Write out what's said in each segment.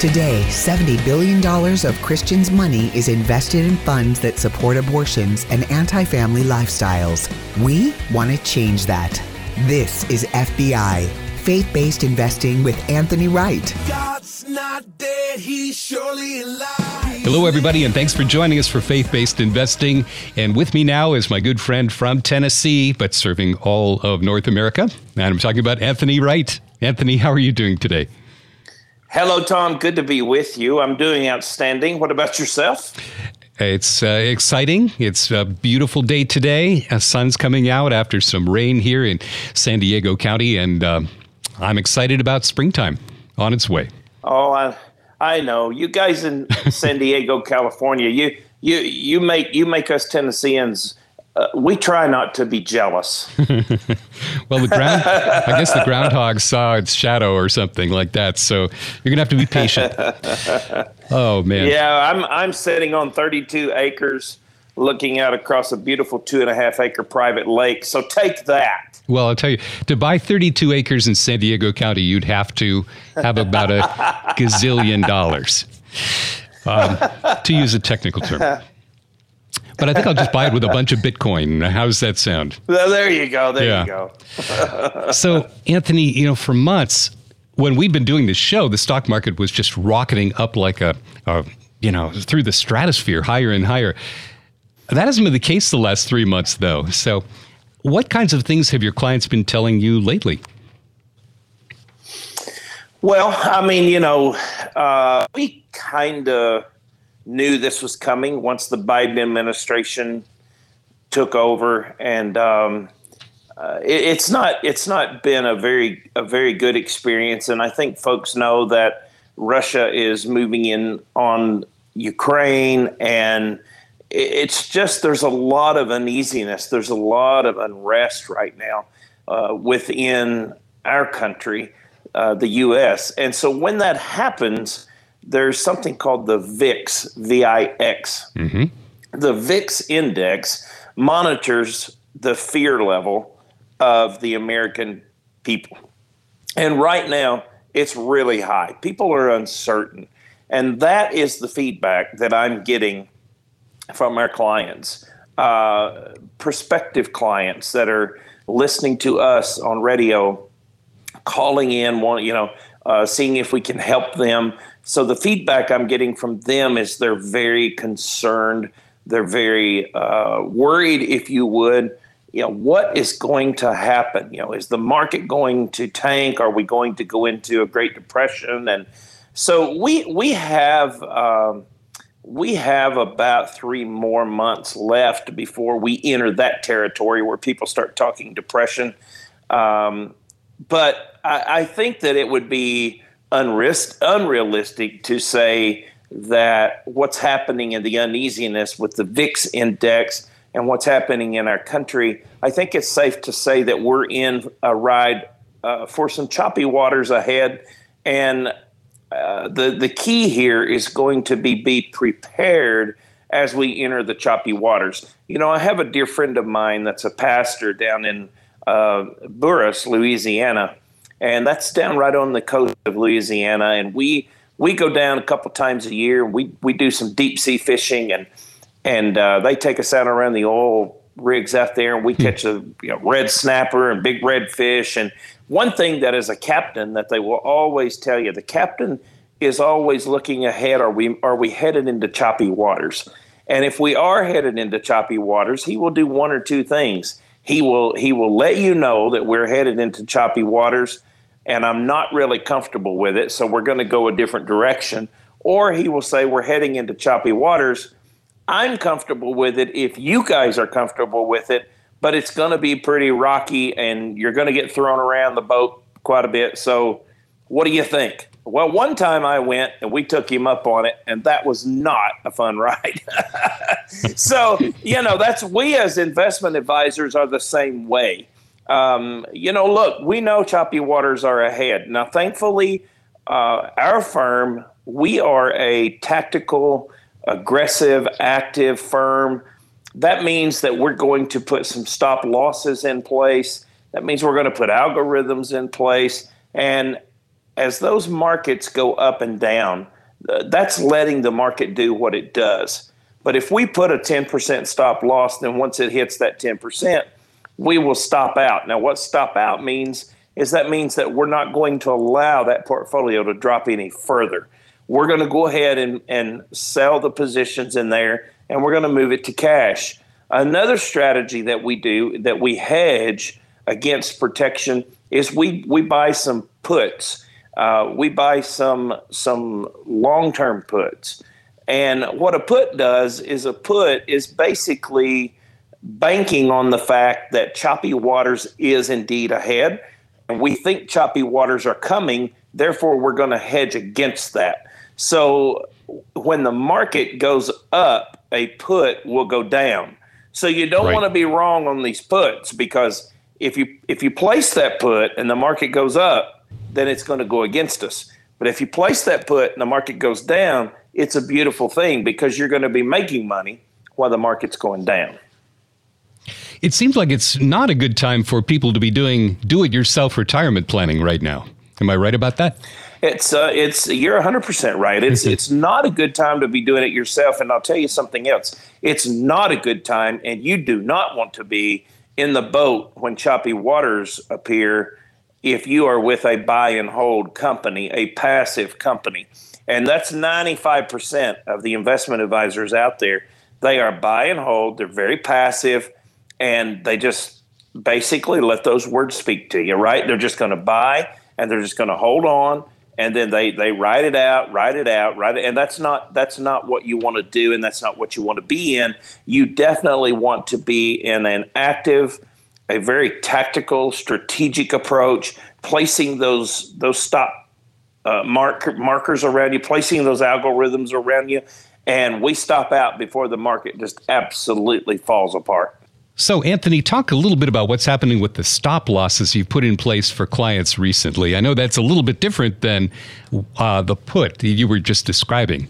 Today, $70 billion of Christians' money is invested in funds that support abortions and anti family lifestyles. We want to change that. This is FBI, faith based investing with Anthony Wright. Dead, Hello, everybody, and thanks for joining us for Faith Based Investing. And with me now is my good friend from Tennessee, but serving all of North America. And I'm talking about Anthony Wright. Anthony, how are you doing today? Hello, Tom. Good to be with you. I'm doing outstanding. What about yourself? It's uh, exciting. It's a beautiful day today. The sun's coming out after some rain here in San Diego County, and uh, I'm excited about springtime on its way. Oh, I, I know. You guys in San Diego, California, you you you make you make us Tennesseans uh, we try not to be jealous. well, the ground, I guess the groundhog saw its shadow or something like that. So you're gonna have to be patient. oh man. Yeah, I'm I'm sitting on 32 acres, looking out across a beautiful two and a half acre private lake. So take that. Well, I'll tell you, to buy 32 acres in San Diego County, you'd have to have about a gazillion dollars, um, to use a technical term but I think I'll just buy it with a bunch of Bitcoin. How's that sound? There you go. There yeah. you go. so, Anthony, you know, for months, when we've been doing this show, the stock market was just rocketing up like a, a you know, through the stratosphere, higher and higher. That hasn't been the case the last three months, though. So, what kinds of things have your clients been telling you lately? Well, I mean, you know, uh, we kind of knew this was coming once the Biden administration took over, and um, uh, it, it's not it's not been a very a very good experience. And I think folks know that Russia is moving in on Ukraine, and it's just there's a lot of uneasiness. There's a lot of unrest right now uh, within our country, uh, the U.S. And so when that happens there's something called the VIX, V I X. Mm-hmm. The VIX index monitors the fear level of the American people. And right now, it's really high. People are uncertain. And that is the feedback that I'm getting from our clients, uh, prospective clients that are listening to us on radio, calling in, want, you know, uh, seeing if we can help them so the feedback I'm getting from them is they're very concerned. They're very uh, worried, if you would. You know, what is going to happen? You know, is the market going to tank? Are we going to go into a Great Depression? And so we we have um, we have about three more months left before we enter that territory where people start talking depression. Um, but I, I think that it would be unrealistic to say that what's happening in the uneasiness with the VIX index and what's happening in our country, I think it's safe to say that we're in a ride uh, for some choppy waters ahead. And uh, the, the key here is going to be be prepared as we enter the choppy waters. You know, I have a dear friend of mine that's a pastor down in uh, Buras, Louisiana, and that's down right on the coast of Louisiana. And we we go down a couple times a year. We we do some deep sea fishing, and and uh, they take us out around the oil rigs out there, and we hmm. catch a you know, red snapper and big red fish. And one thing that as a captain that they will always tell you, the captain is always looking ahead. Are we are we headed into choppy waters? And if we are headed into choppy waters, he will do one or two things. He will he will let you know that we're headed into choppy waters and I'm not really comfortable with it, so we're going to go a different direction. Or he will say, We're heading into choppy waters. I'm comfortable with it if you guys are comfortable with it, but it's going to be pretty rocky and you're going to get thrown around the boat quite a bit. So, what do you think? Well, one time I went and we took him up on it, and that was not a fun ride. so, you know, that's we as investment advisors are the same way um, you know, look, we know choppy waters are ahead. Now, thankfully, uh, our firm, we are a tactical, aggressive, active firm. That means that we're going to put some stop losses in place. That means we're going to put algorithms in place. And as those markets go up and down, uh, that's letting the market do what it does. But if we put a 10% stop loss, then once it hits that 10%, we will stop out. Now, what stop out means is that means that we're not going to allow that portfolio to drop any further. We're going to go ahead and, and sell the positions in there and we're going to move it to cash. Another strategy that we do that we hedge against protection is we, we buy some puts. Uh, we buy some some long term puts. And what a put does is a put is basically banking on the fact that choppy waters is indeed ahead. And we think choppy waters are coming, therefore, we're going to hedge against that. So when the market goes up, a put will go down. So you don't right. want to be wrong on these puts because if you if you place that put and the market goes up, then it's going to go against us. But if you place that put and the market goes down, it's a beautiful thing because you're going to be making money while the market's going down. It seems like it's not a good time for people to be doing do it yourself retirement planning right now. Am I right about that? It's uh, it's you're 100% right. It's it's not a good time to be doing it yourself and I'll tell you something else. It's not a good time and you do not want to be in the boat when choppy waters appear if you are with a buy and hold company, a passive company. And that's 95% of the investment advisors out there. They are buy and hold, they're very passive, and they just basically let those words speak to you, right? They're just going to buy and they're just going to hold on and then they they write it out, write it out, write it, and that's not that's not what you want to do, and that's not what you want to be in. You definitely want to be in an active, a very tactical, strategic approach, placing those those stop uh, mark, markers around you, placing those algorithms around you, and we stop out before the market just absolutely falls apart. So, Anthony, talk a little bit about what's happening with the stop losses you've put in place for clients recently. I know that's a little bit different than uh, the put you were just describing.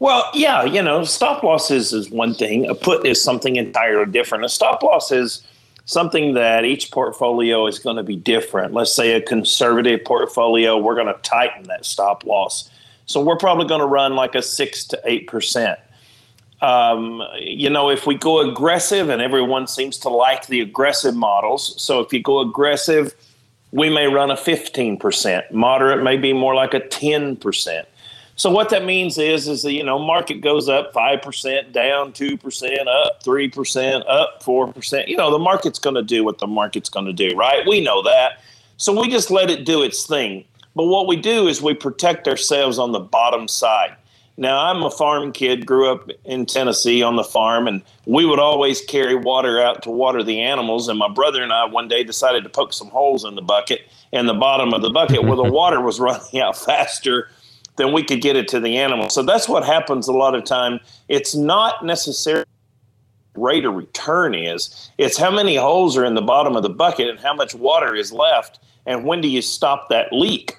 Well, yeah, you know, stop losses is one thing. A put is something entirely different. A stop loss is something that each portfolio is going to be different. Let's say a conservative portfolio, we're going to tighten that stop loss. So we're probably going to run like a six to eight percent. Um, you know, if we go aggressive, and everyone seems to like the aggressive models, so if you go aggressive, we may run a 15%. Moderate may be more like a 10%. So what that means is, is the you know market goes up five percent, down two percent, up three percent, up four percent. You know the market's going to do what the market's going to do, right? We know that. So we just let it do its thing. But what we do is we protect ourselves on the bottom side. Now I'm a farm kid, grew up in Tennessee on the farm, and we would always carry water out to water the animals. And my brother and I one day decided to poke some holes in the bucket in the bottom of the bucket where the water was running out faster than we could get it to the animals. So that's what happens a lot of time. It's not necessarily rate of return is. It's how many holes are in the bottom of the bucket and how much water is left and when do you stop that leak.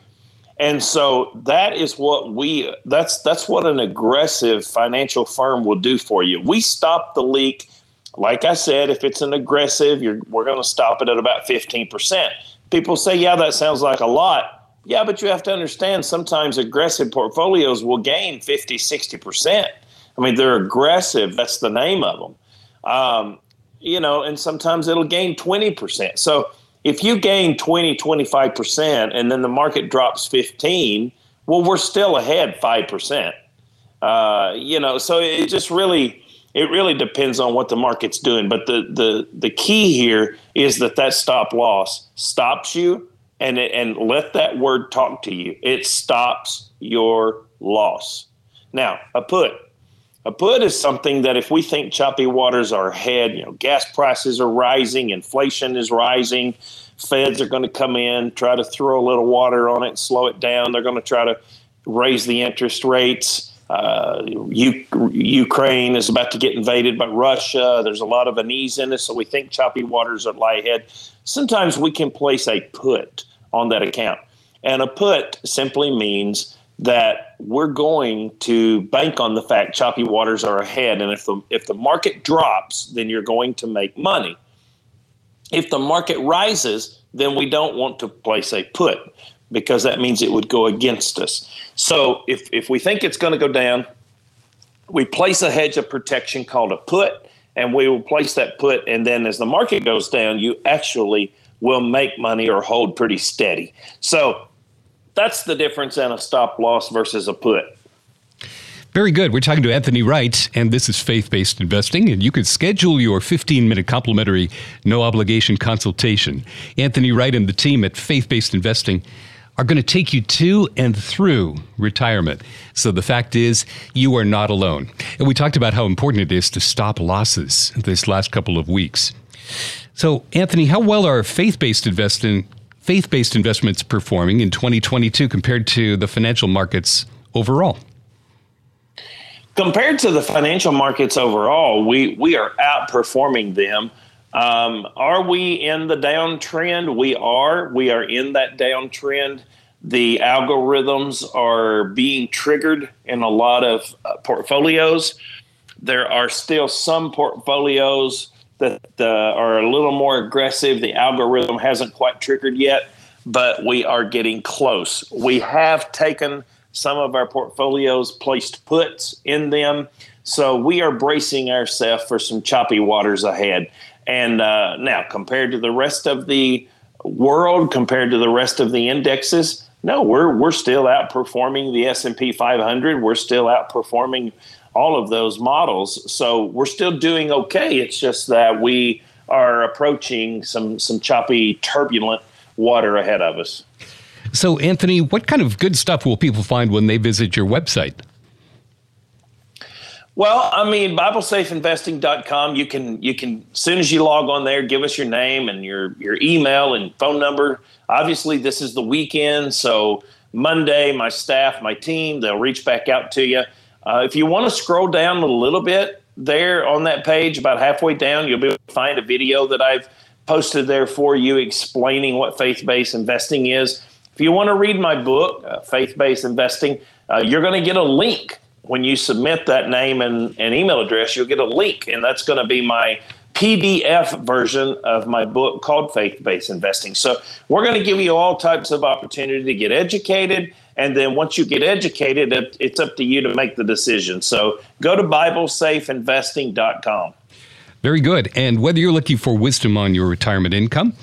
And so that is what we that's that's what an aggressive financial firm will do for you. We stop the leak like I said, if it's an aggressive, we're going to stop it at about 15%. People say, yeah, that sounds like a lot. Yeah, but you have to understand sometimes aggressive portfolios will gain 50, 60%. I mean, they're aggressive. That's the name of them. Um, you know, and sometimes it'll gain 20%. So if you gain 20, 25% and then the market drops 15, well, we're still ahead 5%. Uh, you know, so it just really, it really depends on what the market's doing. But the, the, the key here is that that stop loss stops you and and let that word talk to you. It stops your loss. Now, a put. A put is something that if we think choppy waters are ahead, you know, gas prices are rising, inflation is rising, feds are going to come in, try to throw a little water on it, slow it down. They're going to try to raise the interest rates. Uh, U- Ukraine is about to get invaded by Russia. There's a lot of uneasiness, so we think choppy waters are lie ahead. Sometimes we can place a put on that account. And a put simply means that we're going to bank on the fact choppy waters are ahead and if the if the market drops then you're going to make money if the market rises then we don't want to place a put because that means it would go against us. So if, if we think it's going to go down, we place a hedge of protection called a put, and we will place that put. And then as the market goes down, you actually will make money or hold pretty steady. So that's the difference in a stop loss versus a put. Very good. We're talking to Anthony Wright, and this is faith based investing. And you can schedule your 15 minute complimentary, no obligation consultation. Anthony Wright and the team at Faith Based Investing are going to take you to and through retirement. So the fact is, you are not alone. And we talked about how important it is to stop losses this last couple of weeks. So, Anthony, how well are faith based investing? Faith based investments performing in 2022 compared to the financial markets overall? compared to the financial markets overall, we we are outperforming them. Um, are we in the downtrend? We are. We are in that downtrend. The algorithms are being triggered in a lot of uh, portfolios. There are still some portfolios that uh, are a little more aggressive. The algorithm hasn't quite triggered yet, but we are getting close. We have taken some of our portfolios placed puts in them. So we are bracing ourselves for some choppy waters ahead. And uh, now, compared to the rest of the world, compared to the rest of the indexes, no, we're we're still outperforming the S and P 500. We're still outperforming all of those models. So we're still doing okay. It's just that we are approaching some some choppy, turbulent water ahead of us. So, Anthony, what kind of good stuff will people find when they visit your website? Well, I mean, BibleSafeInvesting.com. You can you can as soon as you log on there, give us your name and your your email and phone number. Obviously, this is the weekend, so Monday, my staff, my team, they'll reach back out to you. Uh, if you want to scroll down a little bit there on that page, about halfway down, you'll be able to find a video that I've posted there for you explaining what faith based investing is. If you want to read my book, uh, Faith Based Investing, uh, you're going to get a link when you submit that name and, and email address. You'll get a link, and that's going to be my PDF version of my book called Faith Based Investing. So we're going to give you all types of opportunity to get educated. And then once you get educated, it, it's up to you to make the decision. So go to BibleSafeInvesting.com. Very good. And whether you're looking for wisdom on your retirement income,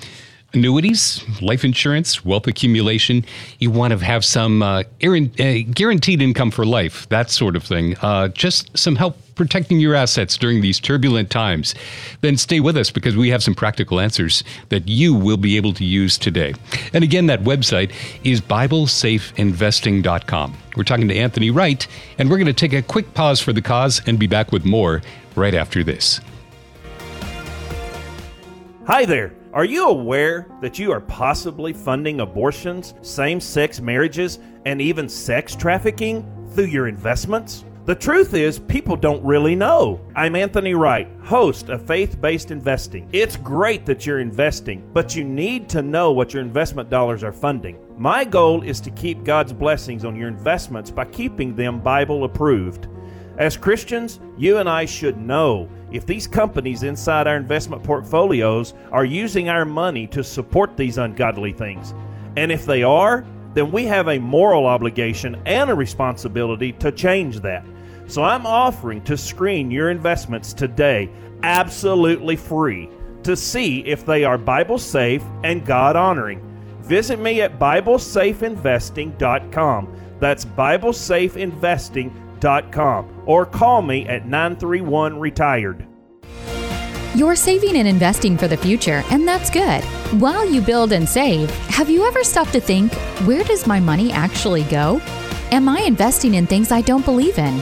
annuities, life insurance, wealth accumulation. You want to have some uh, uh, guaranteed income for life, that sort of thing. Uh, just some help protecting your assets during these turbulent times. Then stay with us because we have some practical answers that you will be able to use today. And again, that website is BibleSafeInvesting.com. We're talking to Anthony Wright, and we're going to take a quick pause for the cause and be back with more right after this. Hi there. Are you aware that you are possibly funding abortions, same sex marriages, and even sex trafficking through your investments? The truth is, people don't really know. I'm Anthony Wright, host of Faith Based Investing. It's great that you're investing, but you need to know what your investment dollars are funding. My goal is to keep God's blessings on your investments by keeping them Bible approved. As Christians, you and I should know if these companies inside our investment portfolios are using our money to support these ungodly things. And if they are, then we have a moral obligation and a responsibility to change that. So I'm offering to screen your investments today absolutely free to see if they are Bible safe and God honoring. Visit me at BibleSafeInvesting.com. That's BibleSafeInvesting.com or call me at 931 Retired. You're saving and investing for the future, and that's good. While you build and save, have you ever stopped to think, where does my money actually go? Am I investing in things I don't believe in?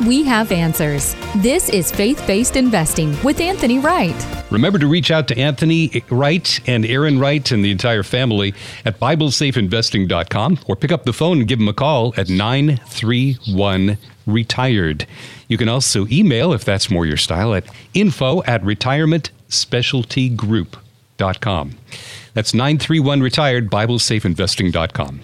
We have answers. This is Faith Based Investing with Anthony Wright. Remember to reach out to Anthony Wright and Aaron Wright and the entire family at BibleSafeInvesting.com or pick up the phone and give them a call at 931 Retired. You can also email, if that's more your style, at info at retirementspecialtygroup.com. That's 931 Retired, BibleSafeInvesting.com.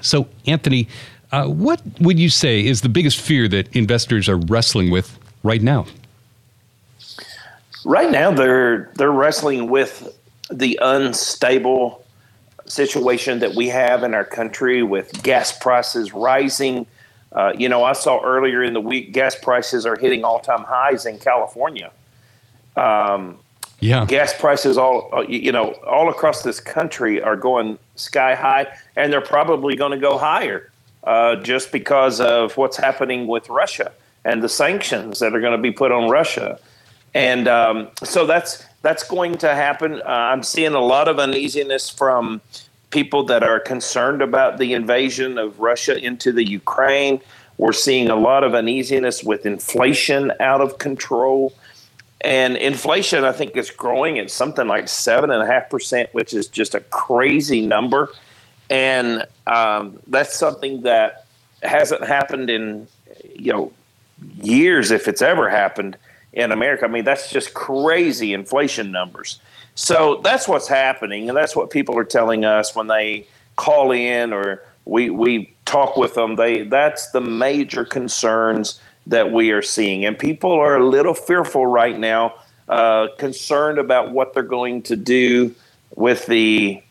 So, Anthony, uh, what would you say is the biggest fear that investors are wrestling with right now? Right now, they're they're wrestling with the unstable situation that we have in our country with gas prices rising. Uh, you know, I saw earlier in the week gas prices are hitting all time highs in California. Um, yeah. Gas prices all uh, you know all across this country are going sky high, and they're probably going to go higher uh, just because of what's happening with Russia and the sanctions that are going to be put on Russia. And um, so that's that's going to happen. Uh, I'm seeing a lot of uneasiness from people that are concerned about the invasion of Russia into the Ukraine. We're seeing a lot of uneasiness with inflation out of control. And inflation, I think, is growing at something like seven and a half percent, which is just a crazy number. And um, that's something that hasn't happened in you know years, if it's ever happened in America. I mean, that's just crazy inflation numbers. So that's what's happening, and that's what people are telling us when they call in or we we talk with them. They that's the major concerns that we are seeing. And people are a little fearful right now, uh, concerned about what they're going to do with the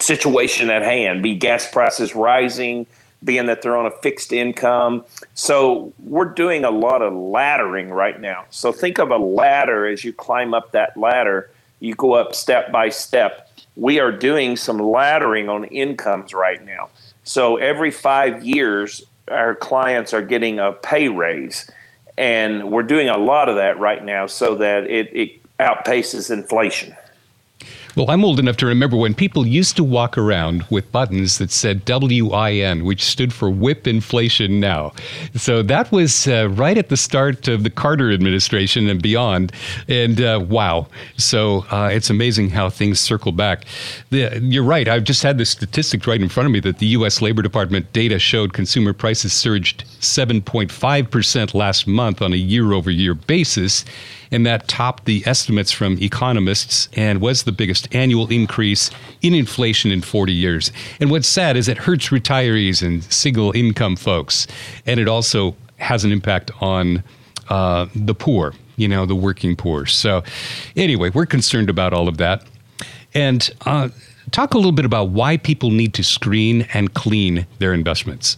situation at hand, be gas prices rising, being that they're on a fixed income. So we're doing a lot of laddering right now. So think of a ladder as you climb up that ladder, you go up step by step. We are doing some laddering on incomes right now. So every five years, our clients are getting a pay raise. And we're doing a lot of that right now so that it, it outpaces inflation. Well, I'm old enough to remember when people used to walk around with buttons that said WIN, which stood for Whip Inflation Now. So that was uh, right at the start of the Carter administration and beyond. And uh, wow. So uh, it's amazing how things circle back. The, you're right. I've just had the statistics right in front of me that the U.S. Labor Department data showed consumer prices surged 7.5% last month on a year over year basis and that topped the estimates from economists and was the biggest annual increase in inflation in 40 years. And what's sad is it hurts retirees and single income folks, and it also has an impact on uh, the poor, you know, the working poor. So, anyway, we're concerned about all of that. And uh, talk a little bit about why people need to screen and clean their investments.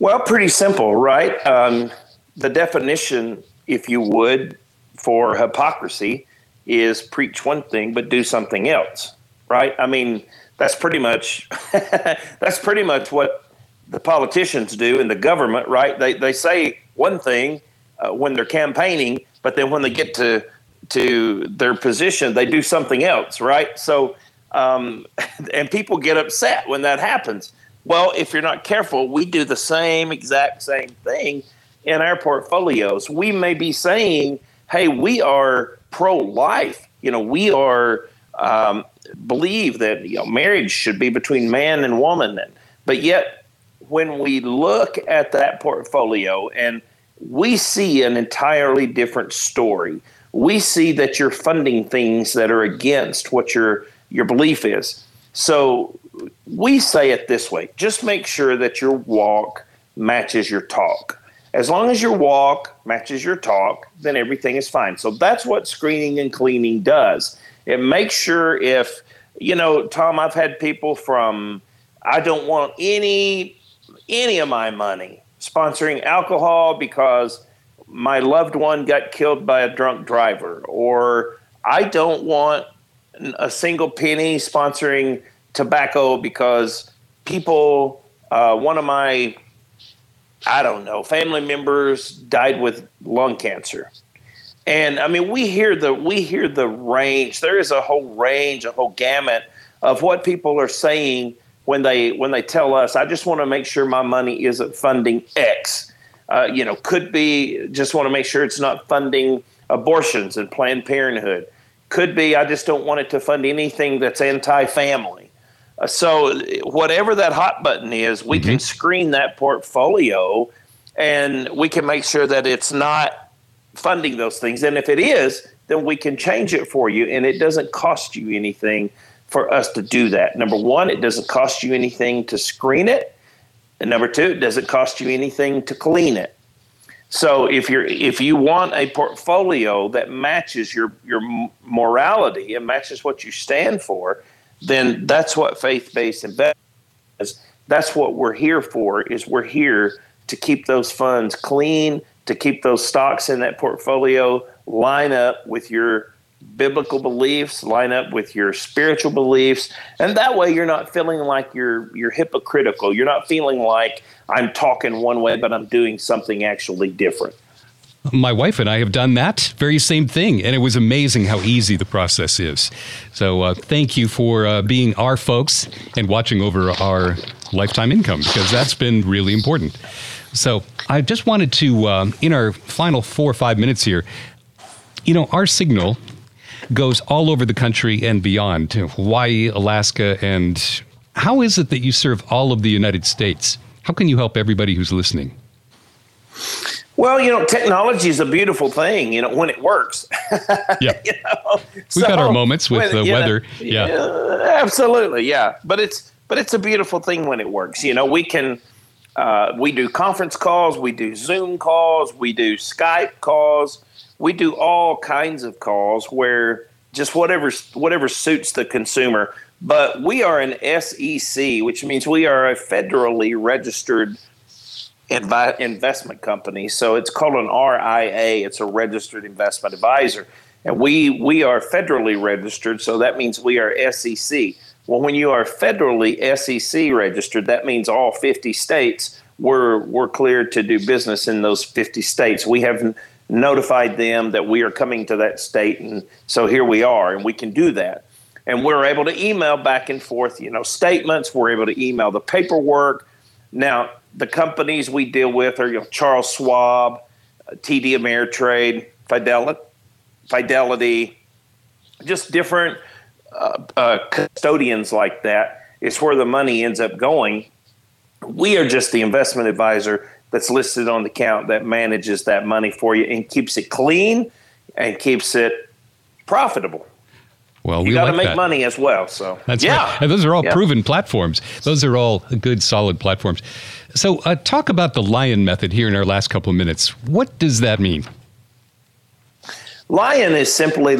Well, pretty simple, right? Um, the definition if you would, for hypocrisy is preach one thing but do something else, right? I mean, that's pretty much that's pretty much what the politicians do in the government, right? They they say one thing uh, when they're campaigning, but then when they get to to their position, they do something else, right? So, um, and people get upset when that happens. Well, if you're not careful, we do the same exact same thing in our portfolios. We may be saying, hey, we are pro life. You know, we are um, believe that you know, marriage should be between man and woman. But yet, when we look at that portfolio and we see an entirely different story, we see that you're funding things that are against what your your belief is. So we say it this way: just make sure that your walk matches your talk. As long as your walk matches your talk, then everything is fine. So that's what screening and cleaning does. It makes sure if, you know, Tom, I've had people from, I don't want any any of my money sponsoring alcohol because my loved one got killed by a drunk driver, or I don't want a single penny sponsoring tobacco because people, uh, one of my I don't know, family members died with lung cancer. And I mean, we hear the we hear the range. There is a whole range, a whole gamut of what people are saying when they when they tell us, "I just want to make sure my money isn't funding X." Uh, you know, could be just want to make sure it's not funding abortions and Planned Parenthood. Could be I just don't want it to fund anything that's anti-family. So whatever that hot button is, we mm-hmm. can screen that portfolio and we can make sure that it's not funding those things. And if it is, then we can change it for you and it doesn't cost you anything for us to do that. Number one, it doesn't cost you anything to screen it. And number two, it doesn't cost you anything to clean it. So if you're if you want a portfolio that matches your your morality and matches what you stand for, then that's what faith-based investment is. That's what we're here for. Is we're here to keep those funds clean, to keep those stocks in that portfolio line up with your biblical beliefs, line up with your spiritual beliefs, and that way you're not feeling like you're you're hypocritical. You're not feeling like I'm talking one way but I'm doing something actually different. My wife and I have done that very same thing, and it was amazing how easy the process is. So, uh, thank you for uh, being our folks and watching over our lifetime income because that's been really important. So, I just wanted to, uh, in our final four or five minutes here, you know, our signal goes all over the country and beyond to Hawaii, Alaska, and how is it that you serve all of the United States? How can you help everybody who's listening? Well, you know, technology is a beautiful thing, you know, when it works. yeah. you know? We've so, had our moments with the weather. Know, yeah. yeah. Absolutely. Yeah. But it's, but it's a beautiful thing when it works. You know, we can, uh, we do conference calls, we do Zoom calls, we do Skype calls, we do all kinds of calls where just whatever whatever suits the consumer. But we are an SEC, which means we are a federally registered invi- investment company. So it's called an RIA. It's a registered investment advisor, and we we are federally registered. So that means we are SEC. Well, when you are federally SEC registered, that means all 50 states we're we're cleared to do business in those 50 states. We have notified them that we are coming to that state, and so here we are, and we can do that. And we're able to email back and forth, you know, statements. We're able to email the paperwork. Now, the companies we deal with are you know, Charles Schwab, TD Ameritrade, Fidelity, Fidelity, just different uh, uh, custodians like that. It's where the money ends up going. We are just the investment advisor that's listed on the account that manages that money for you and keeps it clean and keeps it profitable. Well, you we got to like make that. money as well. So that's yeah, right. And those are all yeah. proven platforms. Those are all good, solid platforms. So, uh, talk about the Lion method here in our last couple of minutes. What does that mean? Lion is simply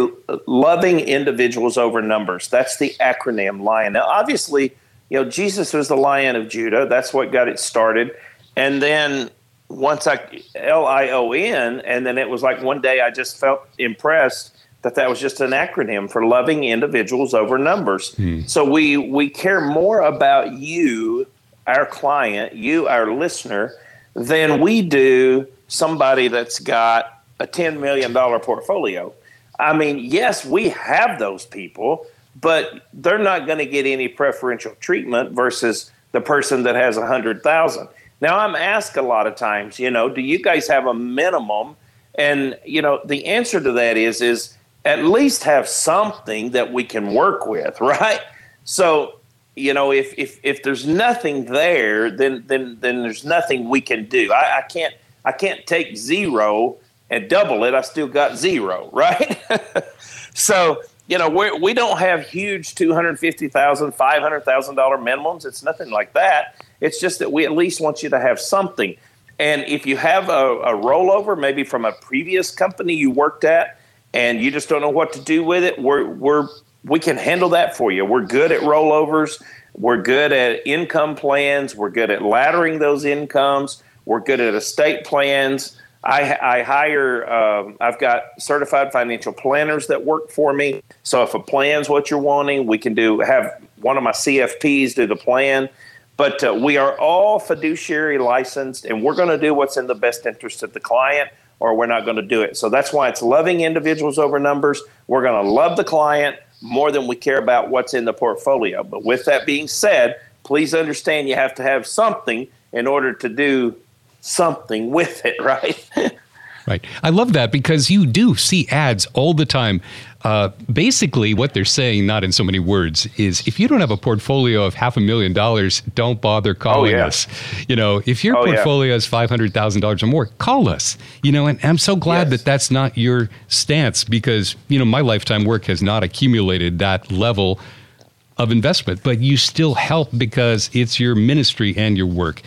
loving individuals over numbers. That's the acronym Lion. Now, obviously, you know Jesus was the Lion of Judah. That's what got it started. And then once I L I O N, and then it was like one day I just felt impressed that that was just an acronym for loving individuals over numbers. Hmm. So we we care more about you, our client, you, our listener, than we do somebody that's got a ten million dollar portfolio. I mean, yes, we have those people, but they're not going to get any preferential treatment versus the person that has a hundred thousand. Now, I'm asked a lot of times, you know, do you guys have a minimum? And you know, the answer to that is is at least have something that we can work with, right? So, you know, if if if there's nothing there, then then then there's nothing we can do. I, I can't I can't take zero and double it. I still got zero, right? so you know, we're, we don't have huge $250,000, $500,000 minimums. It's nothing like that. It's just that we at least want you to have something. And if you have a, a rollover, maybe from a previous company you worked at, and you just don't know what to do with it, we're, we're, we can handle that for you. We're good at rollovers. We're good at income plans. We're good at laddering those incomes. We're good at estate plans. I, I hire, um, I've got certified financial planners that work for me. So if a plan's what you're wanting, we can do, have one of my CFPs do the plan. But uh, we are all fiduciary licensed and we're going to do what's in the best interest of the client or we're not going to do it. So that's why it's loving individuals over numbers. We're going to love the client more than we care about what's in the portfolio. But with that being said, please understand you have to have something in order to do something with it, right? Right. I love that because you do see ads all the time. Uh, basically, what they're saying, not in so many words, is if you don't have a portfolio of half a million dollars, don't bother calling oh, yeah. us. You know, if your oh, portfolio yeah. is five hundred thousand dollars or more, call us. You know, and I'm so glad yes. that that's not your stance because you know my lifetime work has not accumulated that level of investment, but you still help because it's your ministry and your work.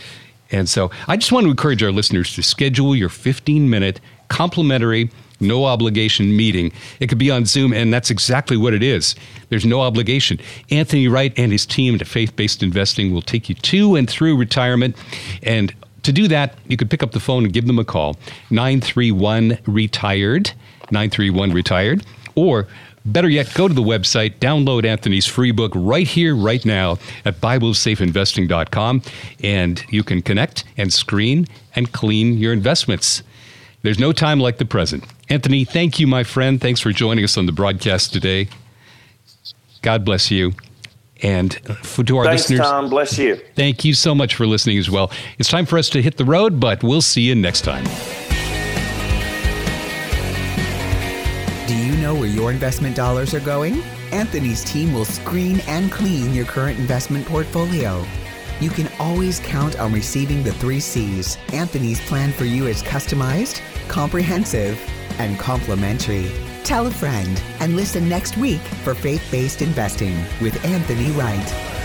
And so I just want to encourage our listeners to schedule your 15 minute complimentary no obligation meeting. It could be on Zoom, and that's exactly what it is. There's no obligation. Anthony Wright and his team at Faith Based Investing will take you to and through retirement. And to do that, you could pick up the phone and give them a call 931 Retired, 931 Retired, or Better yet, go to the website, download Anthony's free book right here, right now at BiblesafeInvesting.com, and you can connect and screen and clean your investments. There's no time like the present. Anthony, thank you, my friend. Thanks for joining us on the broadcast today. God bless you. And for, to our Thanks, listeners, Tom. Bless you. thank you so much for listening as well. It's time for us to hit the road, but we'll see you next time. Do you know where your investment dollars are going? Anthony's team will screen and clean your current investment portfolio. You can always count on receiving the three C's. Anthony's plan for you is customized, comprehensive, and complimentary. Tell a friend and listen next week for Faith Based Investing with Anthony Wright.